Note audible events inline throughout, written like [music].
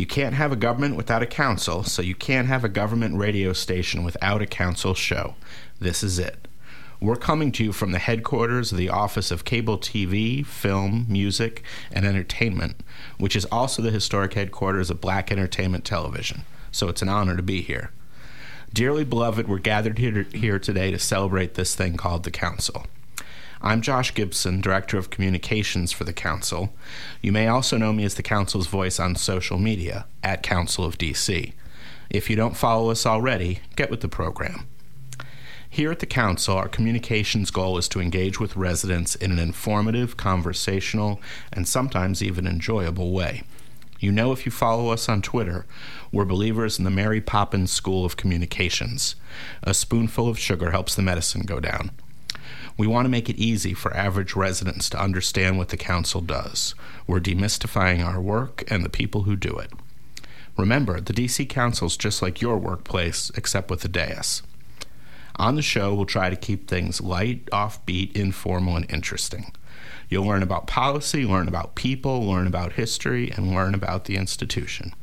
You can't have a government without a council, so you can't have a government radio station without a council show. This is it. We're coming to you from the headquarters of the Office of Cable TV, Film, Music, and Entertainment, which is also the historic headquarters of Black Entertainment Television. So it's an honor to be here. Dearly beloved, we're gathered here, here today to celebrate this thing called the Council. I'm Josh Gibson, Director of Communications for the Council. You may also know me as the Council's voice on social media at Council of DC. If you don't follow us already, get with the program. Here at the Council, our communications goal is to engage with residents in an informative, conversational, and sometimes even enjoyable way. You know, if you follow us on Twitter, we're believers in the Mary Poppins School of Communications. A spoonful of sugar helps the medicine go down. We want to make it easy for average residents to understand what the Council does. We're demystifying our work and the people who do it. Remember, the DC Council's just like your workplace, except with a dais. On the show, we'll try to keep things light, offbeat, informal, and interesting. You'll learn about policy, learn about people, learn about history, and learn about the institution.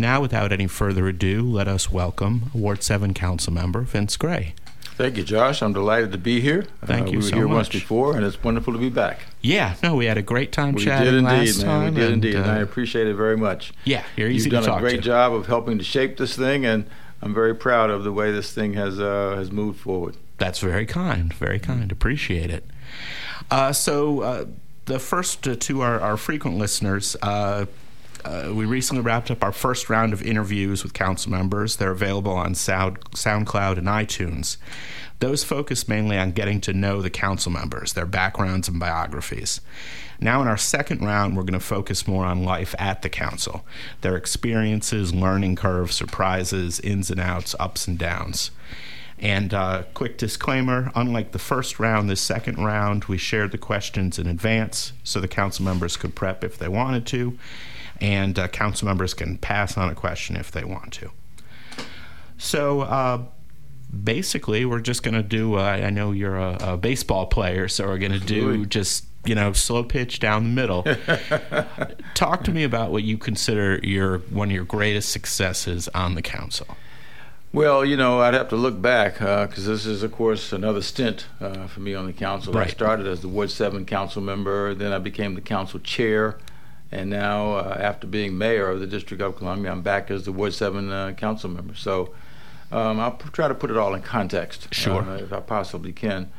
Now, without any further ado, let us welcome Ward 7 Council Member Vince Gray. Thank you, Josh. I'm delighted to be here. Thank uh, you We were so here much. once before, and it's wonderful to be back. Yeah, no, we had a great time We chatting did indeed, last man. time. we did and, indeed, and uh, I appreciate it very much. yeah, you're easy You've done to talk a great to. job of helping to shape this thing, and I'm very proud of the way this thing has uh, has moved forward. That's very kind, very kind. Appreciate it. Uh, so, uh, the first uh, to our, our frequent listeners, uh, uh, we recently wrapped up our first round of interviews with council members. They're available on Sound, SoundCloud and iTunes. Those focus mainly on getting to know the council members, their backgrounds and biographies. Now, in our second round, we're going to focus more on life at the council, their experiences, learning curves, surprises, ins and outs, ups and downs. And uh, quick disclaimer unlike the first round, this second round, we shared the questions in advance so the council members could prep if they wanted to, and uh, council members can pass on a question if they want to. So, uh, basically, we're just going to do, uh, I know you're a, a baseball player, so we're going to do just, you know, slow pitch down the middle. [laughs] Talk to me about what you consider your one of your greatest successes on the council. Well, you know, I'd have to look back because this is, of course, another stint uh, for me on the council. I started as the Ward 7 council member, then I became the council chair, and now, uh, after being mayor of the District of Columbia, I'm back as the Ward 7 uh, council member. So um, I'll p- try to put it all in context, Sure. uh, if I possibly can.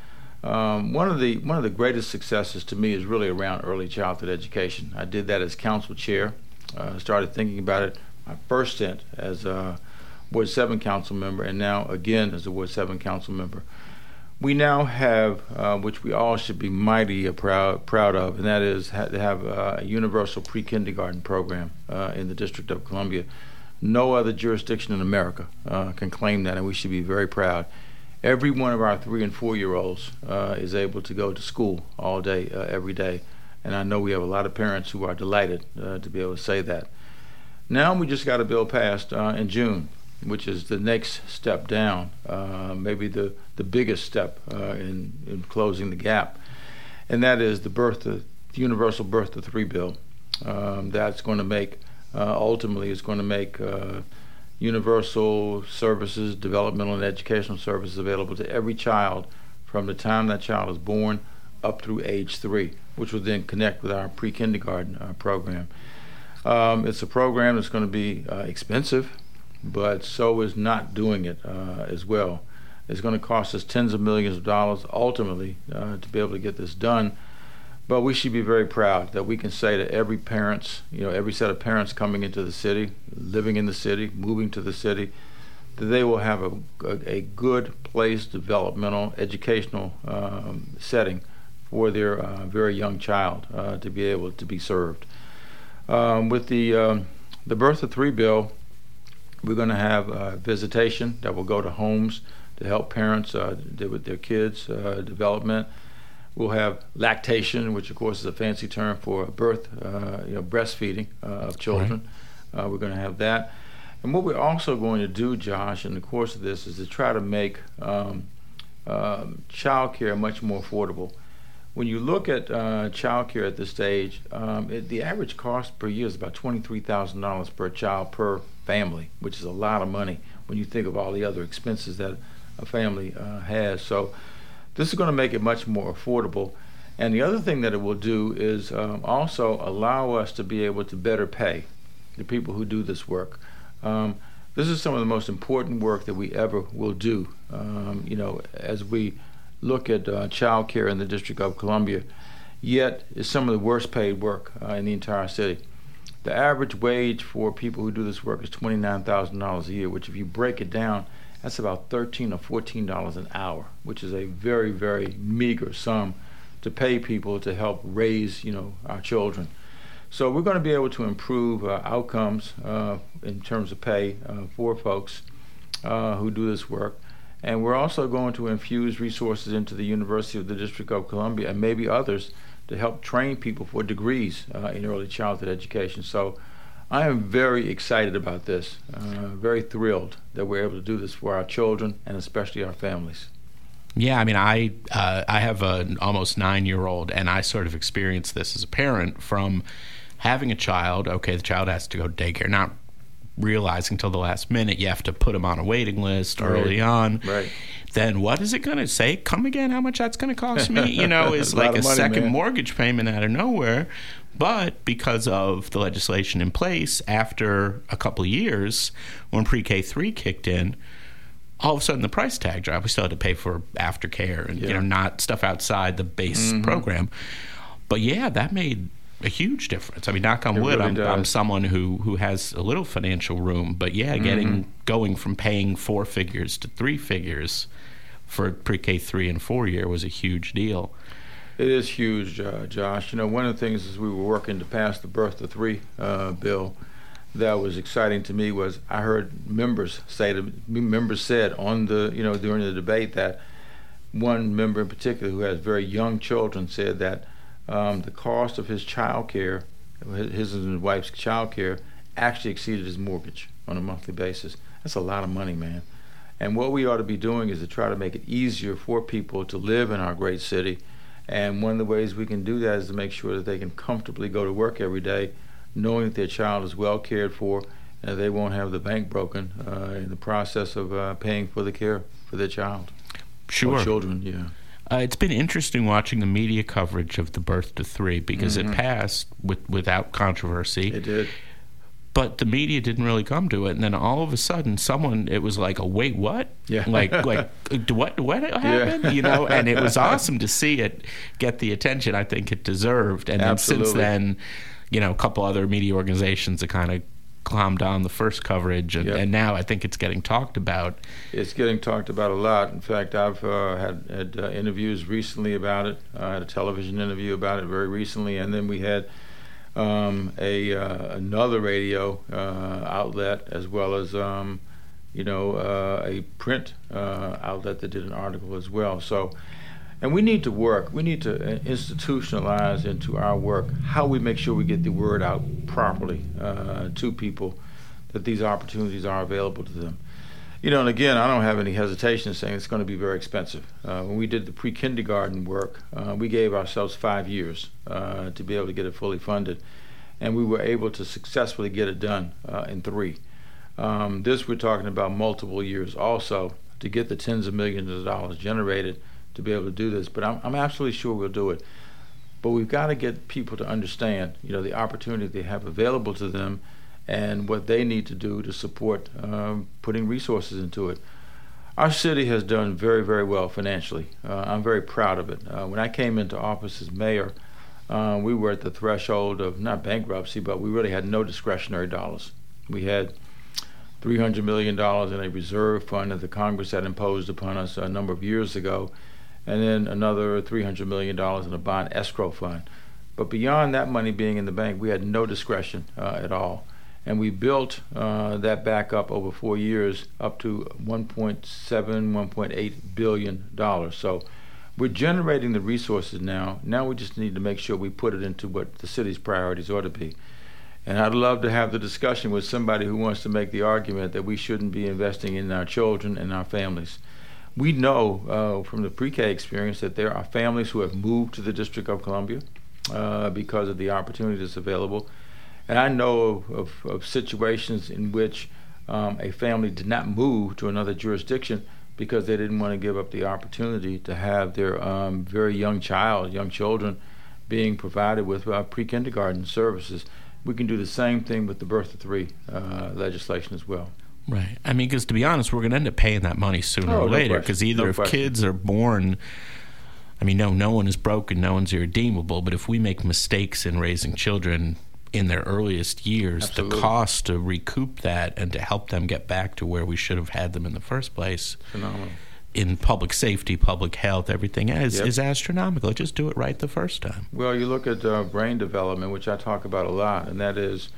Um, one of the one of the greatest successes to me is really around early childhood education. I did that as council chair. Uh, started thinking about it my first stint as a Ward 7 council member, and now again as a Ward 7 council member. We now have, uh, which we all should be mighty proud proud of, and that is ha- to have uh, a universal pre-kindergarten program uh, in the District of Columbia. No other jurisdiction in America uh, can claim that, and we should be very proud. Every one of our three and four year olds uh, is able to go to school all day, uh, every day, and I know we have a lot of parents who are delighted to be able to say that. Now we just got a bill passed in June, which is the next step down, uh, maybe the, the biggest step uh, in, in closing the gap, and that is the birth of, the universal birth to three bill. Um, that's going to make uh, ultimately is going to make uh, universal services, developmental and educational services available to every child from the time that child is born up through age three, which will then connect with our pre-kindergarten uh, program. Um, it's a program that's going to be uh, expensive, but so is not doing it uh, as well. It's going to cost us tens of millions of dollars ultimately uh, to be able to get this done. But we should be very proud that we can say to every parents, you know, every set of parents coming into the city, living in the city, moving to the city, that they will have a, a, a good place, developmental, educational um, setting for their uh, very young child uh, to be able to be served. Um, with the um, the birth of three bill, we're going to have uh, visitation that will go to homes to help parents uh, with their kids' uh, development. We'll have lactation, which of course is a fancy term for birth, uh, you know, breastfeeding uh, of children. Right. Uh, we're going to have that. And what we're also going to do, Josh, in the course of this, is to try to make um, um, child care much more affordable. When you look at uh, child care at this stage, um, it, the average cost per year is about $23,000 per child per family, which is a lot of money when you think of all the other expenses that a family uh, has. So this is going to make it much more affordable. And the other thing that it will do is um, also allow us to be able to better pay the people who do this work. Um, this is some of the most important work that we ever will do. Um, you know, as we look at uh, child care in the District of Columbia, yet it's some of the worst paid work uh, in the entire city. The average wage for people who do this work is $29,000 a year, which if you break it down, that's about 13 or 14 dollars an hour, which is a very, very meager sum to pay people to help raise, you know, our children. So we're going to be able to improve uh, outcomes uh, in terms of pay uh, for folks uh, who do this work. And we're also going to infuse resources into the University of the District of Columbia and maybe others to help train people for degrees uh, in early childhood education. So I am very excited about this, uh, very thrilled that we're able to do this for our children and especially our families. Yeah, I mean, I uh, I have an almost nine year old, and I sort of experienced this as a parent from having a child. Okay, the child has to go to daycare, not realizing till the last minute you have to put them on a waiting list right. early on. Right. Then what is it going to say? Come again? How much that's going to cost me? You know, [laughs] is like a, a money, second man. mortgage payment out of nowhere. But because of the legislation in place, after a couple of years, when pre K three kicked in, all of a sudden the price tag dropped. We still had to pay for aftercare and yeah. you know not stuff outside the base mm-hmm. program. But yeah, that made a huge difference. I mean, knock on it wood, really I'm, I'm, someone who who has a little financial room, but yeah, getting mm-hmm. going from paying four figures to three figures for pre K three and four year was a huge deal. It is huge, uh, Josh. You know, one of the things as we were working to pass the birth to three uh, bill that was exciting to me was I heard members say to members said on the you know during the debate that one member in particular who has very young children said that um, the cost of his child care, his and his wife's child care, actually exceeded his mortgage on a monthly basis. That's a lot of money, man. And what we ought to be doing is to try to make it easier for people to live in our great city. And one of the ways we can do that is to make sure that they can comfortably go to work every day, knowing that their child is well cared for and they won't have the bank broken uh, in the process of uh, paying for the care for their child. Sure. Or children, yeah. Uh, it's been interesting watching the media coverage of the birth to three because mm-hmm. it passed with, without controversy. It did. But the media didn't really come to it, and then all of a sudden, someone it was like, "A wait, what? Yeah, [laughs] like like [laughs] what what happened? Yeah. You know?" And it was [laughs] awesome to see it get the attention I think it deserved. And then since then, you know, a couple other media organizations have kind of calmed down the first coverage, and, yep. and, now I think it's getting talked about. It's getting talked about a lot. In fact, I've uh, had, had uh, interviews recently about it. I had a television interview about it very recently, and then we had um, a uh, another radio uh, outlet as well as um, you know uh, a print uh, outlet that did an article as well. So and we need to work, we need to uh, institutionalize into our work how we make sure we get the word out properly uh, to people that these opportunities are available to them. You know, and again, I don't have any hesitation in saying it's going to be very expensive. Uh, when we did the pre kindergarten work, uh, we gave ourselves five years uh, to be able to get it fully funded, and we were able to successfully get it done uh, in three. Um, this, we're talking about multiple years also to get the tens of millions of dollars generated to be able to do this. But I'm, I'm absolutely sure we'll do it. But we've got to get people to understand, you know, the opportunity they have available to them, and what they need to do to support um, putting resources into it. Our city has done very, very well financially. Uh, I'm very proud of it. Uh, when I came into office as mayor, uh, we were at the threshold of not bankruptcy, but we really had no discretionary dollars. We had $300 million in a reserve fund that the Congress had imposed upon us a number of years ago and then another $300 million in a bond escrow fund. But beyond that money being in the bank, we had no discretion uh, at all. And we built uh, that back up over four years up to 1.7, 1.8 billion dollars. So we're generating the resources now. Now we just need to make sure we put it into what the city's priorities ought to be. And I'd love to have the discussion with somebody who wants to make the argument that we shouldn't be investing in our children and our families. We know uh, from the pre K experience that there are families who have moved to the District of Columbia uh, because of the opportunity that's available. And I know of, of, of situations in which um, a family did not move to another jurisdiction because they didn't want to give up the opportunity to have their um, very young child, young children, being provided with uh, pre kindergarten services. We can do the same thing with the birth of three uh, legislation as well. Right. I mean, because to be honest, we're going to end up paying that money sooner Oh, or later. Because either No if question. kids are born, I mean, no, no one is broken, no one's irredeemable. But if we make mistakes in raising children in their earliest years, Absolutely. the cost to recoup that and to help them get back to where we should have had them in the first place Phenomenal. in public safety, public health, everything is, Yep. is astronomical. Just do it right the first time. Well, you look at uh, brain development, which I talk about a lot, and that is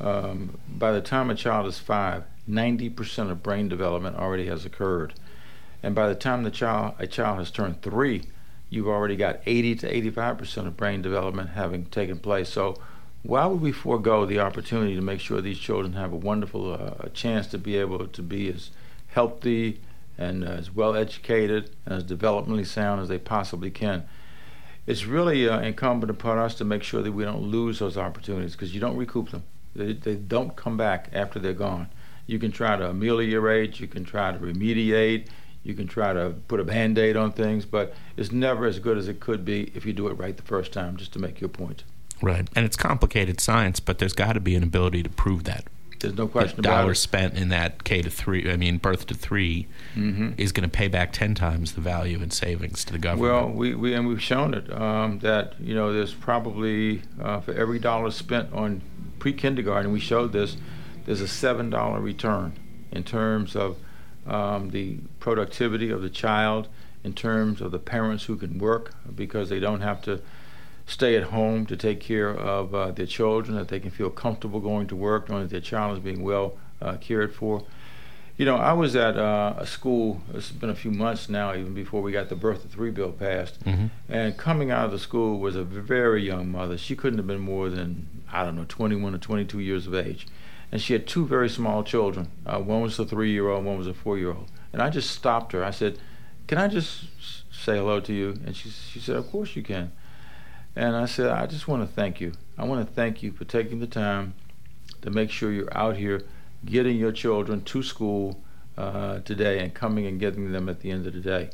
um, by the time a child is five, 90% of brain development already has occurred. And by the time the child a child has turned three, you've already got 80 to 85% of brain development having taken place. So why would we forego the opportunity to make sure these children have a wonderful uh, chance to be able to be as healthy and as well educated and as developmentally sound as they possibly can? it's really uh, incumbent upon us to make sure that we don't lose those opportunities because you don't recoup them. They, they don't come back after they're gone. You can try to ameliorate, you can try to remediate, you can try to put a band aid on things, but it's never as good as it could be if you do it right the first time, just to make your point. Right. And it's complicated science, but there's got to be an ability to prove that. There's no question the about dollars it. spent in that K to three, I mean, birth to 3 Mhm. is going to pay back 10 times the value in savings to the government. Well, we, we and we've shown it um, that you know there's probably uh, for every dollar spent on pre-kindergarten, we showed this. There's a seven dollar return in terms of um, the productivity of the child, in terms of the parents who can work because they don't have to stay at home to take care of uh, their children, that they can feel comfortable going to work, knowing that their child is being well uh, cared for. You know, I was at uh, a school, has been a few months now, even before we got the birth of three bill passed. Mhm. And coming out of the school was a very young mother. She couldn't have been more than, I don't know, 21 or 22 years of age. And she had two very small children. Uh, one was a three year old, one was a four year old. And I just stopped her. I said, Can I just say hello to you? And she, she said, Of course you can. And I said, I just want to thank you. I want to thank you for taking the time to make sure you're out here getting your children to school uh, today and coming and getting them at the end of the day.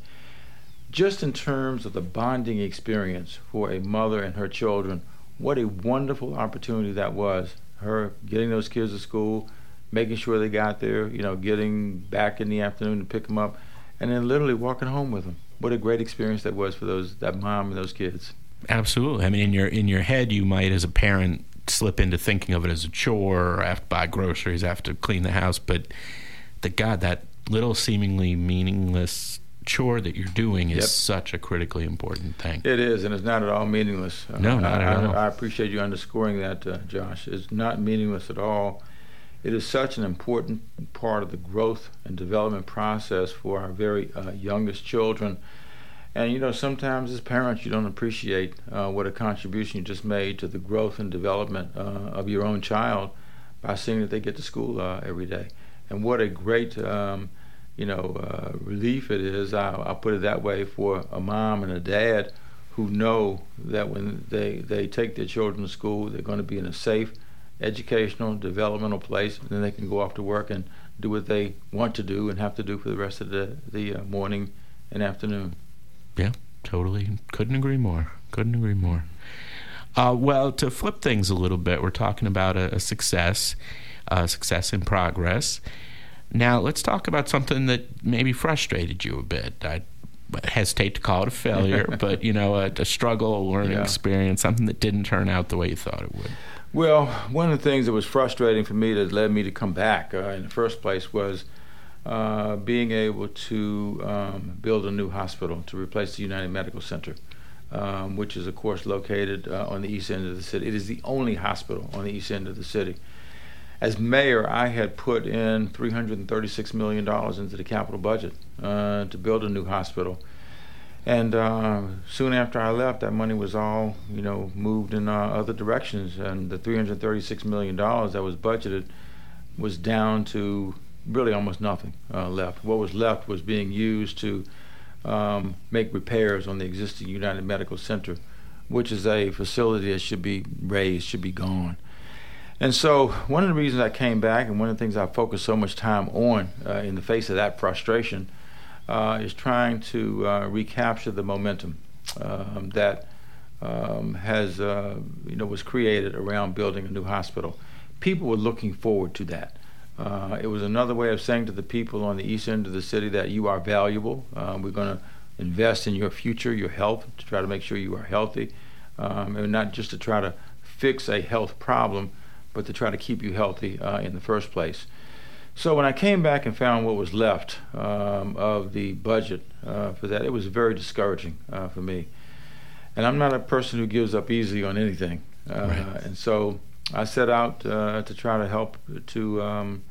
Just in terms of the bonding experience for a mother and her children, what a wonderful opportunity that was. Her getting those kids to school, making sure they got there, you know, getting back in the afternoon to pick them up, and then literally walking home with them. What a great experience that was for those that mom and those kids. Absolutely. I mean, in your in your head, you might, as a parent, slip into thinking of it as a chore. Or have to buy groceries. Have to clean the house. But the God, that little seemingly meaningless chore that you're doing is Yep. such a critically important thing. It is, and it's not at all meaningless. Uh, No, not I, at all. I appreciate you underscoring that, uh, Josh. It's not meaningless at all. It is such an important part of the growth and development process for our very uh, youngest children. And you know, sometimes as parents, you don't appreciate uh, what a contribution you just made to the growth and development uh, of your own child by seeing that they get to school uh, every day. And what a great, um, you know, uh, relief it is. I'll, I'll put it that way for a mom and a dad who know that when they, they take their children to school, they're going to be in a safe, educational, developmental place, and then they can go off to work and do what they want to do and have to do for the rest of the, the uh, morning and afternoon. Yeah, totally. Couldn't agree more. Couldn't agree more. Uh, well, to flip things a little bit, we're talking about a, a success, a success in progress. Now, let's talk about something that maybe frustrated you a bit. I hesitate to call it a failure, [laughs] but you know, a, a struggle, a learning Yeah. experience, something that didn't turn out the way you thought it would. Well, one of the things that was frustrating for me that led me to come back uh, in the first place was uh, being able to um, build a new hospital to replace the United Medical Center, um, which is, of course, located uh, on the east end of the city. It is the only hospital on the east end of the city. As mayor, I had put in $336 million into the capital budget uh, to build a new hospital. And uh, soon after I left, that money was all, you know, moved in uh, other directions. And the $336 million that was budgeted was down to really almost nothing uh, left. What was left was being used to um, make repairs on the existing United Medical Center, which is a facility that should be raised, should be gone. And so, one of the reasons I came back, and one of the things I focused so much time on uh, in the face of that frustration, uh, is trying to uh, recapture the momentum um, that um, has, uh, you know, was created around building a new hospital. People were looking forward to that. Uh, it was another way of saying to the people on the east end of the city that you are valuable. Uh, we're going to invest in your future, your health, to try to make sure you are healthy, um, and not just to try to fix a health problem but to try to keep you healthy uh, in the first place. So when I came back and found what was left um, of the budget uh, for that, it was very discouraging uh, for me. And I'm not a person who gives up easily on anything. Uh, right. And so I set out uh, to try to help to, um,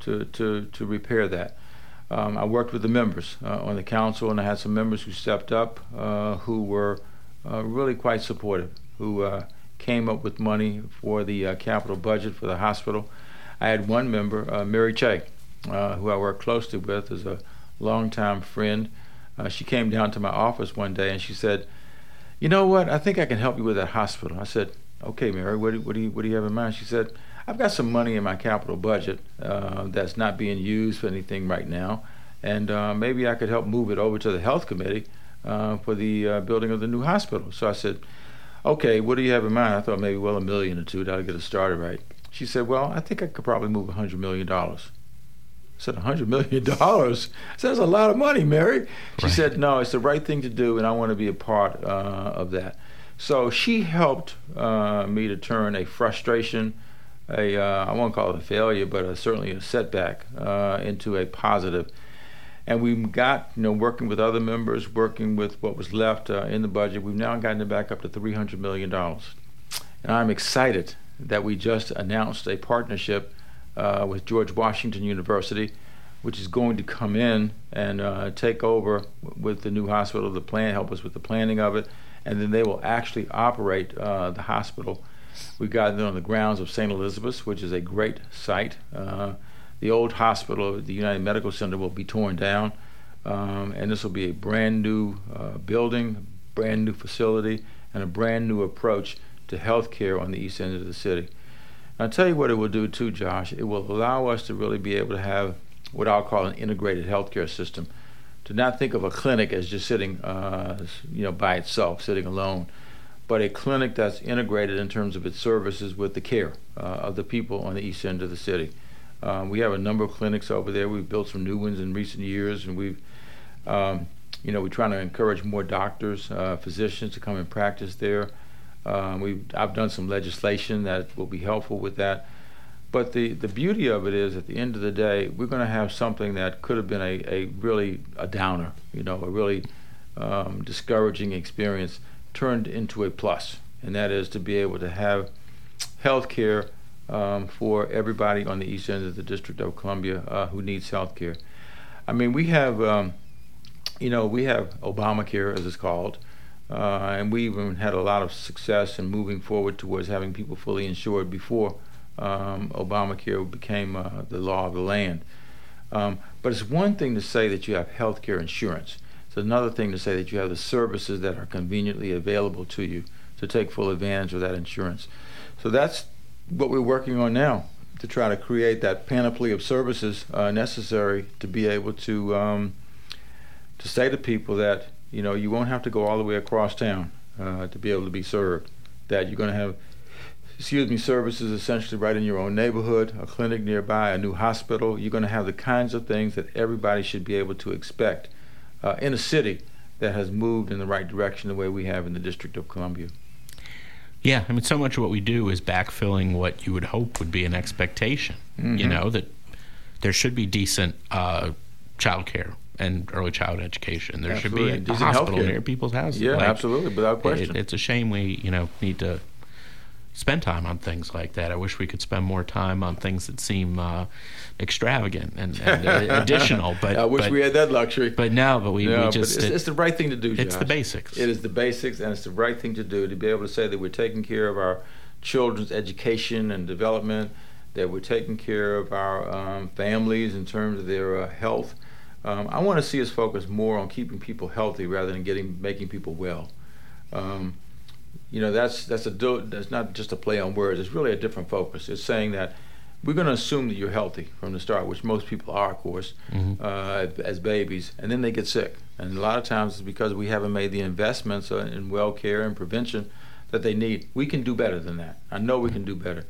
to, to, to repair that. Um, I worked with the members uh, on the council, and I had some members who stepped up who were really quite supportive, who came up with money for the uh, capital budget for the hospital. I had one member, uh, Mary Cheh, uh, who I work closely with as a longtime friend. Uh, she came down to my office one day and she said, "You know what? I think I can help you with that hospital." I said, "Okay, Mary. What do, what do you what do you have in mind?" She said, "I've got some money in my capital budget uh, that's not being used for anything right now, and uh, maybe I could help move it over to the health committee." for the building of the new hospital. So I said, okay, what do you have in mind? I thought maybe, well, a million or two, that'll get us started right. She said, well, I think I could probably move a $100 million. I said, $100 million? [laughs] That's a lot of money, Mary. She right. said, no, it's the right thing to do, and I want to be a part uh, of that. So she helped uh, me to turn a frustration, a uh, I won't call it a failure, but a, certainly a setback, uh, into a positive and we've got you know working with other members, working with what was left uh, in the budget. We've now gotten it back up to 300 million dollars, and I'm excited that we just announced a partnership uh, with George Washington University, which is going to come in and uh, take over with the new hospital, the plan, help us with the planning of it, and then they will actually operate uh, the hospital. We've got it on the grounds of St. Elizabeth's, which is a great site. The old hospital, the United Medical Center, will be torn down, um, and this will be a brand new uh, building, brand new facility, and a brand new approach to healthcare on the east end of the city. I'll tell you what it will do too, Josh. It will allow us to really be able to have what I'll call an integrated healthcare system. To not think of a clinic as just sitting, uh, you know, by itself, sitting alone, but a clinic that's integrated in terms of its services with the care uh, of the people on the east end of the city. Um, we have a number of clinics over there. We've built some new ones in recent years, and we've, um, you know, we're trying to encourage more doctors, uh, physicians to come and practice there. Um, we I've done some legislation that will be helpful with that. But the, the beauty of it is, at the end of the day, we're going to have something that could have been a, a really a downer, you know, a really um, discouraging experience turned into a plus, and that is to be able to have health care um, for everybody on the east end of the District of Columbia uh, who needs health care. I mean, we have, um, you know, we have Obamacare, as it's called, uh, and we even had a lot of success in moving forward towards having people fully insured before um, Obamacare became uh, the law of the land. Um, but it's one thing to say that you have health care insurance. It's another thing to say that you have the services that are conveniently available to you to take full advantage of that insurance. So that's what we're working on now to try to create that panoply of services uh, necessary to be able to um, to say to people that you know you won't have to go all the way across town uh, to be able to be served. That you're going to have excuse me services essentially right in your own neighborhood, a clinic nearby, a new hospital. You're going to have the kinds of things that everybody should be able to expect uh, in a city that has moved in the right direction the way we have in the District of Columbia. Yeah, I mean, so much of what we do is backfilling what you would hope would be an expectation. Mm-hmm. You know that there should be decent uh, child care and early child education. There absolutely. should be a, a hospital near people's houses. Yeah, like, absolutely, without question. It, it's a shame we, you know, need to spend time on things like that. I wish we could spend more time on things that seem uh, extravagant and, and uh, [laughs] additional. But I wish but, we had that luxury. But no, but we, we just it's, it, it's, the right thing to do. It's Josh. the basics. It is the basics, and it's the right thing to do to be able to say that we're taking care of our children's education and development, that we're taking care of our um, families in terms of their uh, health. Um, I want to see us focus more on keeping people healthy rather than getting making people well. Um, you know, that's that's a that's not just a play on words. It's really a different focus. It's saying that we're going to assume that you're healthy from the start, which most people are, of course, mm-hmm. uh, as babies, and then they get sick. And a lot of times it's because we haven't made the investments in well care and prevention that they need. We can do better than that. I know we can do better.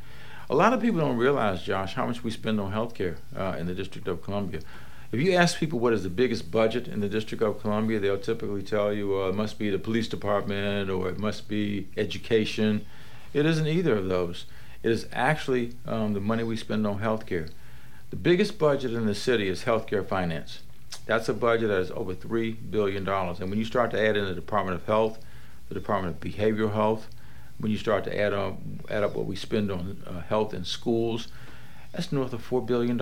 A lot of people don't realize, Josh, how much we spend on health care uh, in the District of Columbia. If you ask people what is the biggest budget in the District of Columbia, they'll typically tell you, well, it must be the police department or it must be education. It isn't either of those. It is actually um, the money we spend on health care. The biggest budget in the city is healthcare finance. That's a budget that is over $3 billion. And when you start to add in the Department of Health, the Department of Behavioral Health, when you start to add, on, add up what we spend on uh, health in schools, that's north of $4 billion.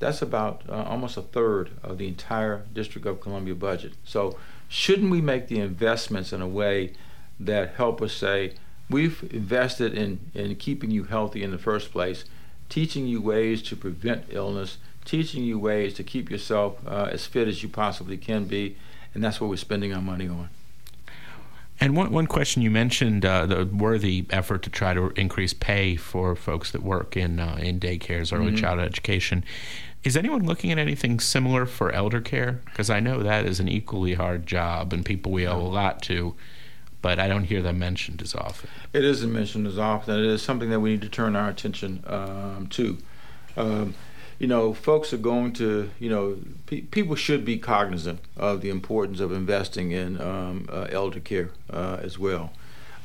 That's about uh, almost a third of the entire District of Columbia budget. So, shouldn't we make the investments in a way that help us say, we've invested in, in keeping you healthy in the first place, teaching you ways to prevent illness, teaching you ways to keep yourself uh, as fit as you possibly can be, and that's what we're spending our money on. And one, one question you mentioned uh, the worthy effort to try to increase pay for folks that work in uh, in daycares, early mm-hmm. childhood education. Is anyone looking at anything similar for elder care? Because I know that is an equally hard job and people we owe a lot to, but I don't hear them mentioned as often. It isn't mentioned as often. It is something that we need to turn our attention um, to. Um, you know, folks are going to, you know, pe- people should be cognizant of the importance of investing in um, uh, elder care uh, as well.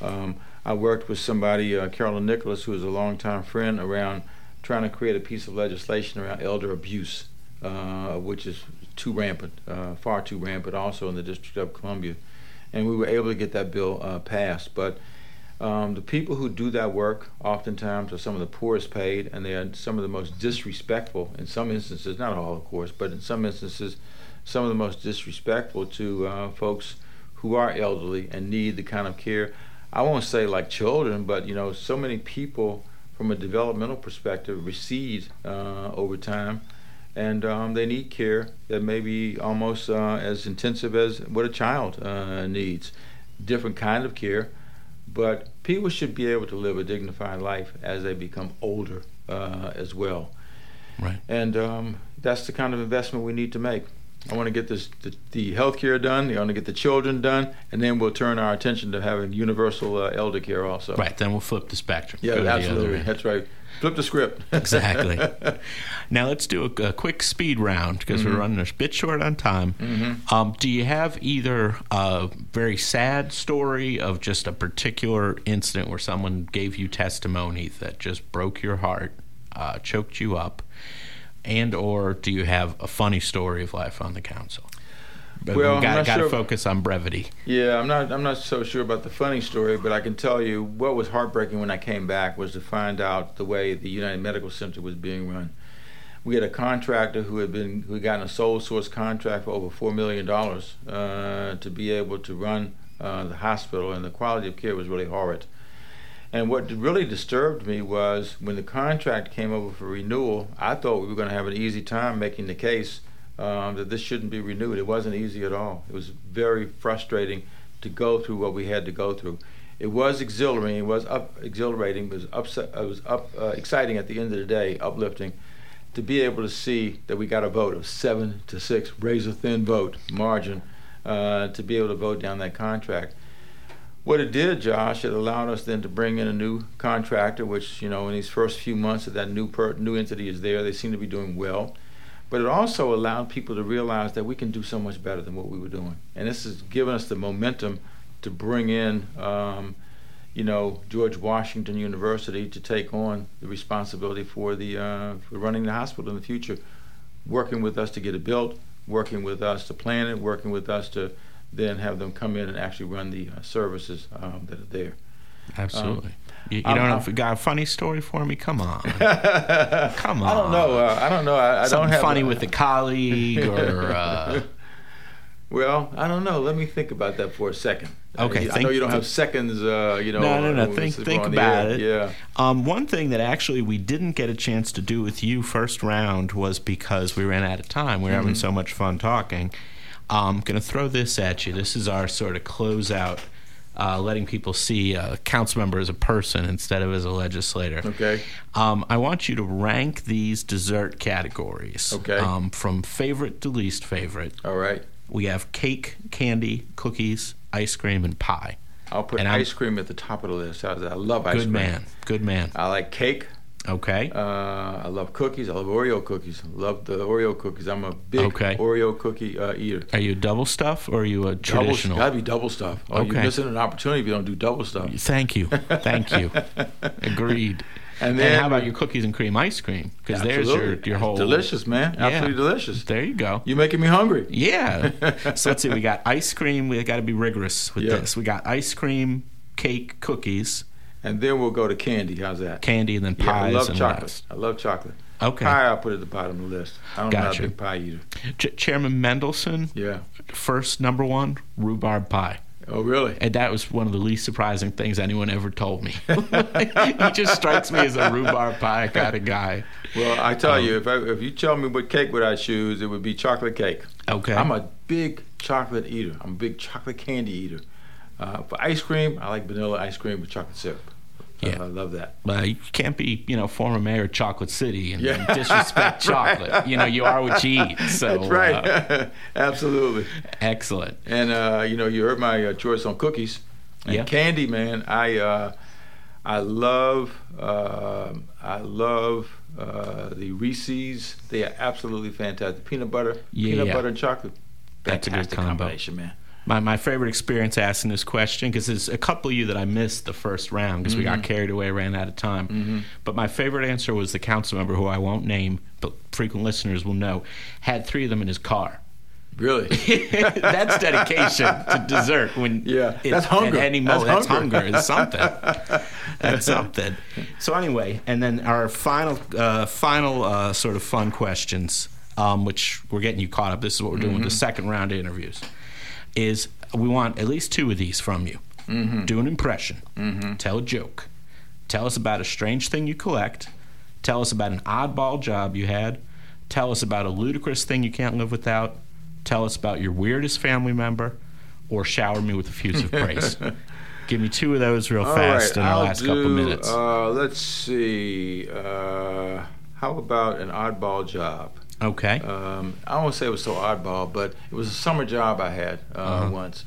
Um, I worked with somebody, uh, Carolyn Nicholas, who is a longtime friend, around trying to create a piece of legislation around elder abuse, uh, which is too rampant, uh, far too rampant, also in the District of Columbia. And we were able to get that bill uh, passed. But um, the people who do that work oftentimes are some of the poorest paid, and they are some of the most disrespectful. In some instances, not all, of course, but in some instances, some of the most disrespectful to uh, folks who are elderly and need the kind of care. I won't say like children, but you know, so many people from a developmental perspective recede uh, over time, and um, they need care that may be almost uh, as intensive as what a child uh, needs. Different kind of care but people should be able to live a dignified life as they become older uh, as well. Right. And um, that's the kind of investment we need to make. I want to get this the, the health care done. I want to get the children done, and then we'll turn our attention to having universal uh, elder care also. Right. Then we'll flip the spectrum. Yeah, absolutely. That's right. Flip the script. exactly. [laughs] Now let's do a, a quick speed round because mm-hmm. we're running a bit short on time. Mm-hmm. Um, do you have either a very sad story of just a particular incident where someone gave you testimony that just broke your heart, uh, choked you up, and or do you have a funny story of life on the council? But well, we got, got sure. to focus on brevity. Yeah, I'm not. I'm not so sure about the funny story, but I can tell you what was heartbreaking when I came back was to find out the way the United Medical Center was being run. We had a contractor who had been who had gotten a sole source contract for over four million dollars uh, to be able to run uh, the hospital, and the quality of care was really horrid. And what really disturbed me was when the contract came over for renewal, I thought we were going to have an easy time making the case um, that this shouldn't be renewed. It wasn't easy at all. It was very frustrating to go through what we had to go through. It was exhilarating. It was up, exhilarating. It was. It was up, uh, exciting at the end of the day, uplifting, to be able to see that we got a vote of seven to six, razor thin vote margin, uh, to be able to vote down that contract. What it did, Josh, it allowed us then to bring in a new contractor, which you know in these first few months that that new per- new entity is there, they seem to be doing well but it also allowed people to realize that we can do so much better than what we were doing. And this has given us the momentum to bring in, um, you know, George Washington University to take on the responsibility for the uh, for running the hospital in the future, working with us to get it built, working with us to plan it, working with us to then have them come in and actually run the uh, services um, that are there. Absolutely. Um, you you don't I'm- have got a funny story for me? Come on. [laughs] Come on. I don't know. Uh, I don't know. I, I don't have funny a- with a colleague or. [laughs] Uh, Well, I don't know. Let me think about that for a second. Okay, I think- know you don't have seconds. Uh, you know. No, no, no. Think, think about it. Yeah. Um, one thing that actually we didn't get a chance to do with you first round was because we ran out of time. We were Mm-hmm. having so much fun talking. I'm going to throw this at you. This is our sort of closeout, uh, letting people see a council member as a person instead of as a legislator. Okay. Um, I want you to rank these dessert categories. Okay. Um, from favorite to least favorite. All right. We have cake, candy, cookies, ice cream, and pie. I'll put And I'm- ice cream at the top of the list. I, I love ice Good cream. man. Good man. I like cake. Okay. Uh, I love cookies. I love Oreo cookies. Love the Oreo cookies. I'm a big Okay. Oreo cookie uh, eater. Are you a double stuff or are you a Double, traditional? gotta be double stuff. Oh, Okay. you're missing an opportunity if you don't do double stuff. Thank you. Thank you. [laughs] Agreed. And And, then how about your cookies and cream ice cream? Because there's your, your whole. delicious, man. Yeah. Absolutely delicious. There you go. You're making me hungry. Yeah. [laughs] so let's see. We got ice cream. We got to be rigorous with Yeah. this. We got ice cream, cake, cookies, And then we'll go to candy. How's that? candy, and then Yeah, pies I love and chocolate. last. I love chocolate. Okay. Pie, I'll put at the bottom of the list. I don't know Gotcha. I'm big pie eater. Ch- Chairman Mendelson, Yeah. first number one, rhubarb pie. Oh, really? And that was one of the least surprising things anyone ever told me. [laughs] [laughs] he just strikes me as a rhubarb pie kind of guy. Well, I tell Um, you, if I, if you tell me what cake would I choose, it would be chocolate cake. Okay. I'm a big chocolate eater. I'm a big chocolate candy eater. Uh, for ice cream, I like vanilla ice cream with chocolate syrup. Yeah. I love that. Uh, you can't be, you know, former mayor of Chocolate City and Yeah. disrespect [laughs] chocolate. You know, you are what you eat. So That's right. uh, [laughs] Absolutely. excellent. And uh, you know, you heard my uh, choice on cookies and Yeah. candy, man. I uh, I love uh, I love uh, the Reese's. They are absolutely fantastic. Peanut butter, Yeah, peanut butter and chocolate. That's a good combination, man. My, my favorite experience asking this question because there's a couple of you that I missed the first round because we got carried away, ran out of time. But my favorite answer was the council member who I won't name, but frequent listeners will know, had three of them in his car. Really. [laughs] that's dedication to dessert. When Yeah, it- that's hunger. At any That's moment, that's hunger. hunger. It's something. [laughs] that's something. So anyway, and then our final, uh, final uh, sort of fun questions, um, which we're getting you caught up. This is what we're doing with the second round of interviews. Is we want at least two of these from you. Do an impression. Tell a joke. Tell us about a strange thing you collect. Tell us about an oddball job you had. Tell us about a ludicrous thing you can't live without. Tell us about your weirdest family member, or shower me with effusive praise. [laughs] Give me two of those real All fast right, in the I'll last do, couple minutes. Uh, let's see. Uh, how about an oddball job? Okay. Um, I won't say it was so oddball, but it was a summer job I had uh, Uh-huh. once.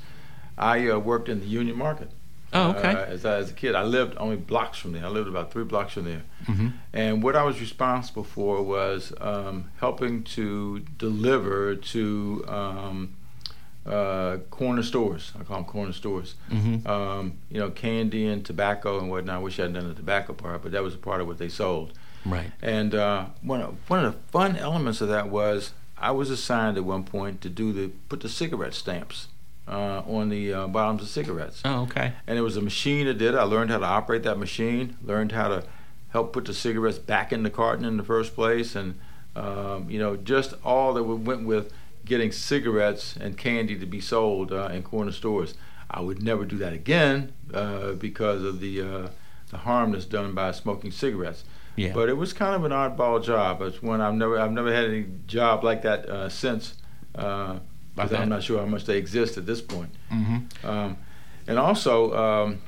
I uh, worked in the Union Market. Oh, okay. Uh, as, I, as a kid, I lived only blocks from there. I lived about three blocks from there. Mm-hmm. And what I was responsible for was um, helping to deliver to um, uh, corner stores. I call them corner stores. Mhm. Um, you know, candy and tobacco and whatnot. I wish I had done the tobacco part, but that was a part of what they sold. Right. And uh, one of, one of the fun elements of that was I was assigned at one point to do the put the cigarette stamps uh, on the uh, bottoms of cigarettes. Oh, okay. And it was a machine that did it. I learned how to operate that machine. Learned how to help put the cigarettes back in the carton in the first place, and um, you know just all that we went with getting cigarettes and candy to be sold uh, in corner stores. I would never do that again uh, because of the uh, the harm that's done by smoking cigarettes. Yeah. But it was kind of an oddball job. It's one I've never I've never had any job like that uh, since. Uh, I 'cause bet. I'm not sure how much they exist at this point. Mm-hmm. Um, and also, um,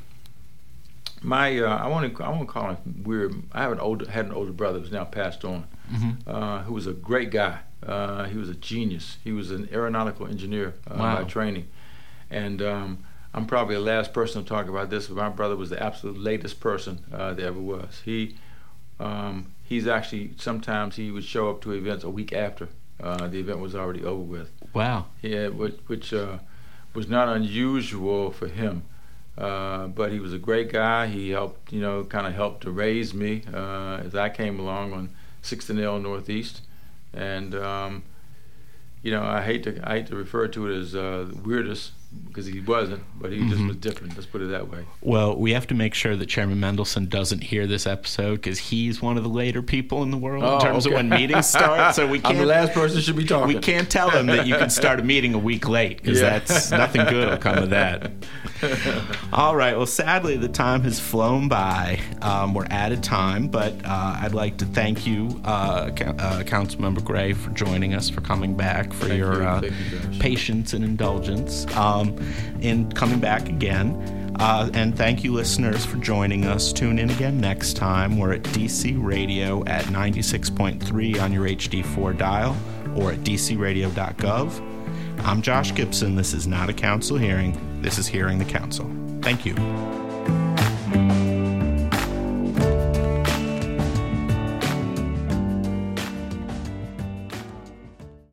my uh, I want to I want to call him weird. I have an older had an older brother who's now passed on, Mhm. uh, who was a great guy. Uh, he was a genius. He was an aeronautical engineer uh, Wow. by training, and um, I'm probably the last person to talk about this. But my brother was the absolute latest person uh, there ever was. He um, he's actually sometimes he would show up to events a week after uh, the event was already over with. Wow. Yeah, which, which uh, was not unusual for him. Uh, but he was a great guy. He helped, you know, kind of helped to raise me uh, as I came along on Sixth and L Northeast, and um, you know, I hate to I hate to refer to it as uh, weirdest because he wasn't, but he mm-hmm. just was different. Let's put it that way. Well, we have to make sure that Chairman Mendelson doesn't hear this episode because he's one of the later people in the world oh, in terms okay. of when meetings start. So we can't. [laughs] I'm the last person should be talking. We can't tell him that you can start a meeting a week late because yeah. that's nothing good will come of that. [laughs] All right. Well, sadly, the time has flown by. Um, we're out of time, but uh, I'd like to thank you, uh, uh, Councilmember Gray, for joining us, for coming back, for thank your you. Uh, you, patience and indulgence um, in coming back again. Uh, and thank you, listeners, for joining us. Tune in again next time. We're at DC Radio at 96.3 on your HD4 dial or at dcradio.gov. I'm Josh Gibson. This is not a council hearing. This is Hearing the Council. Thank you.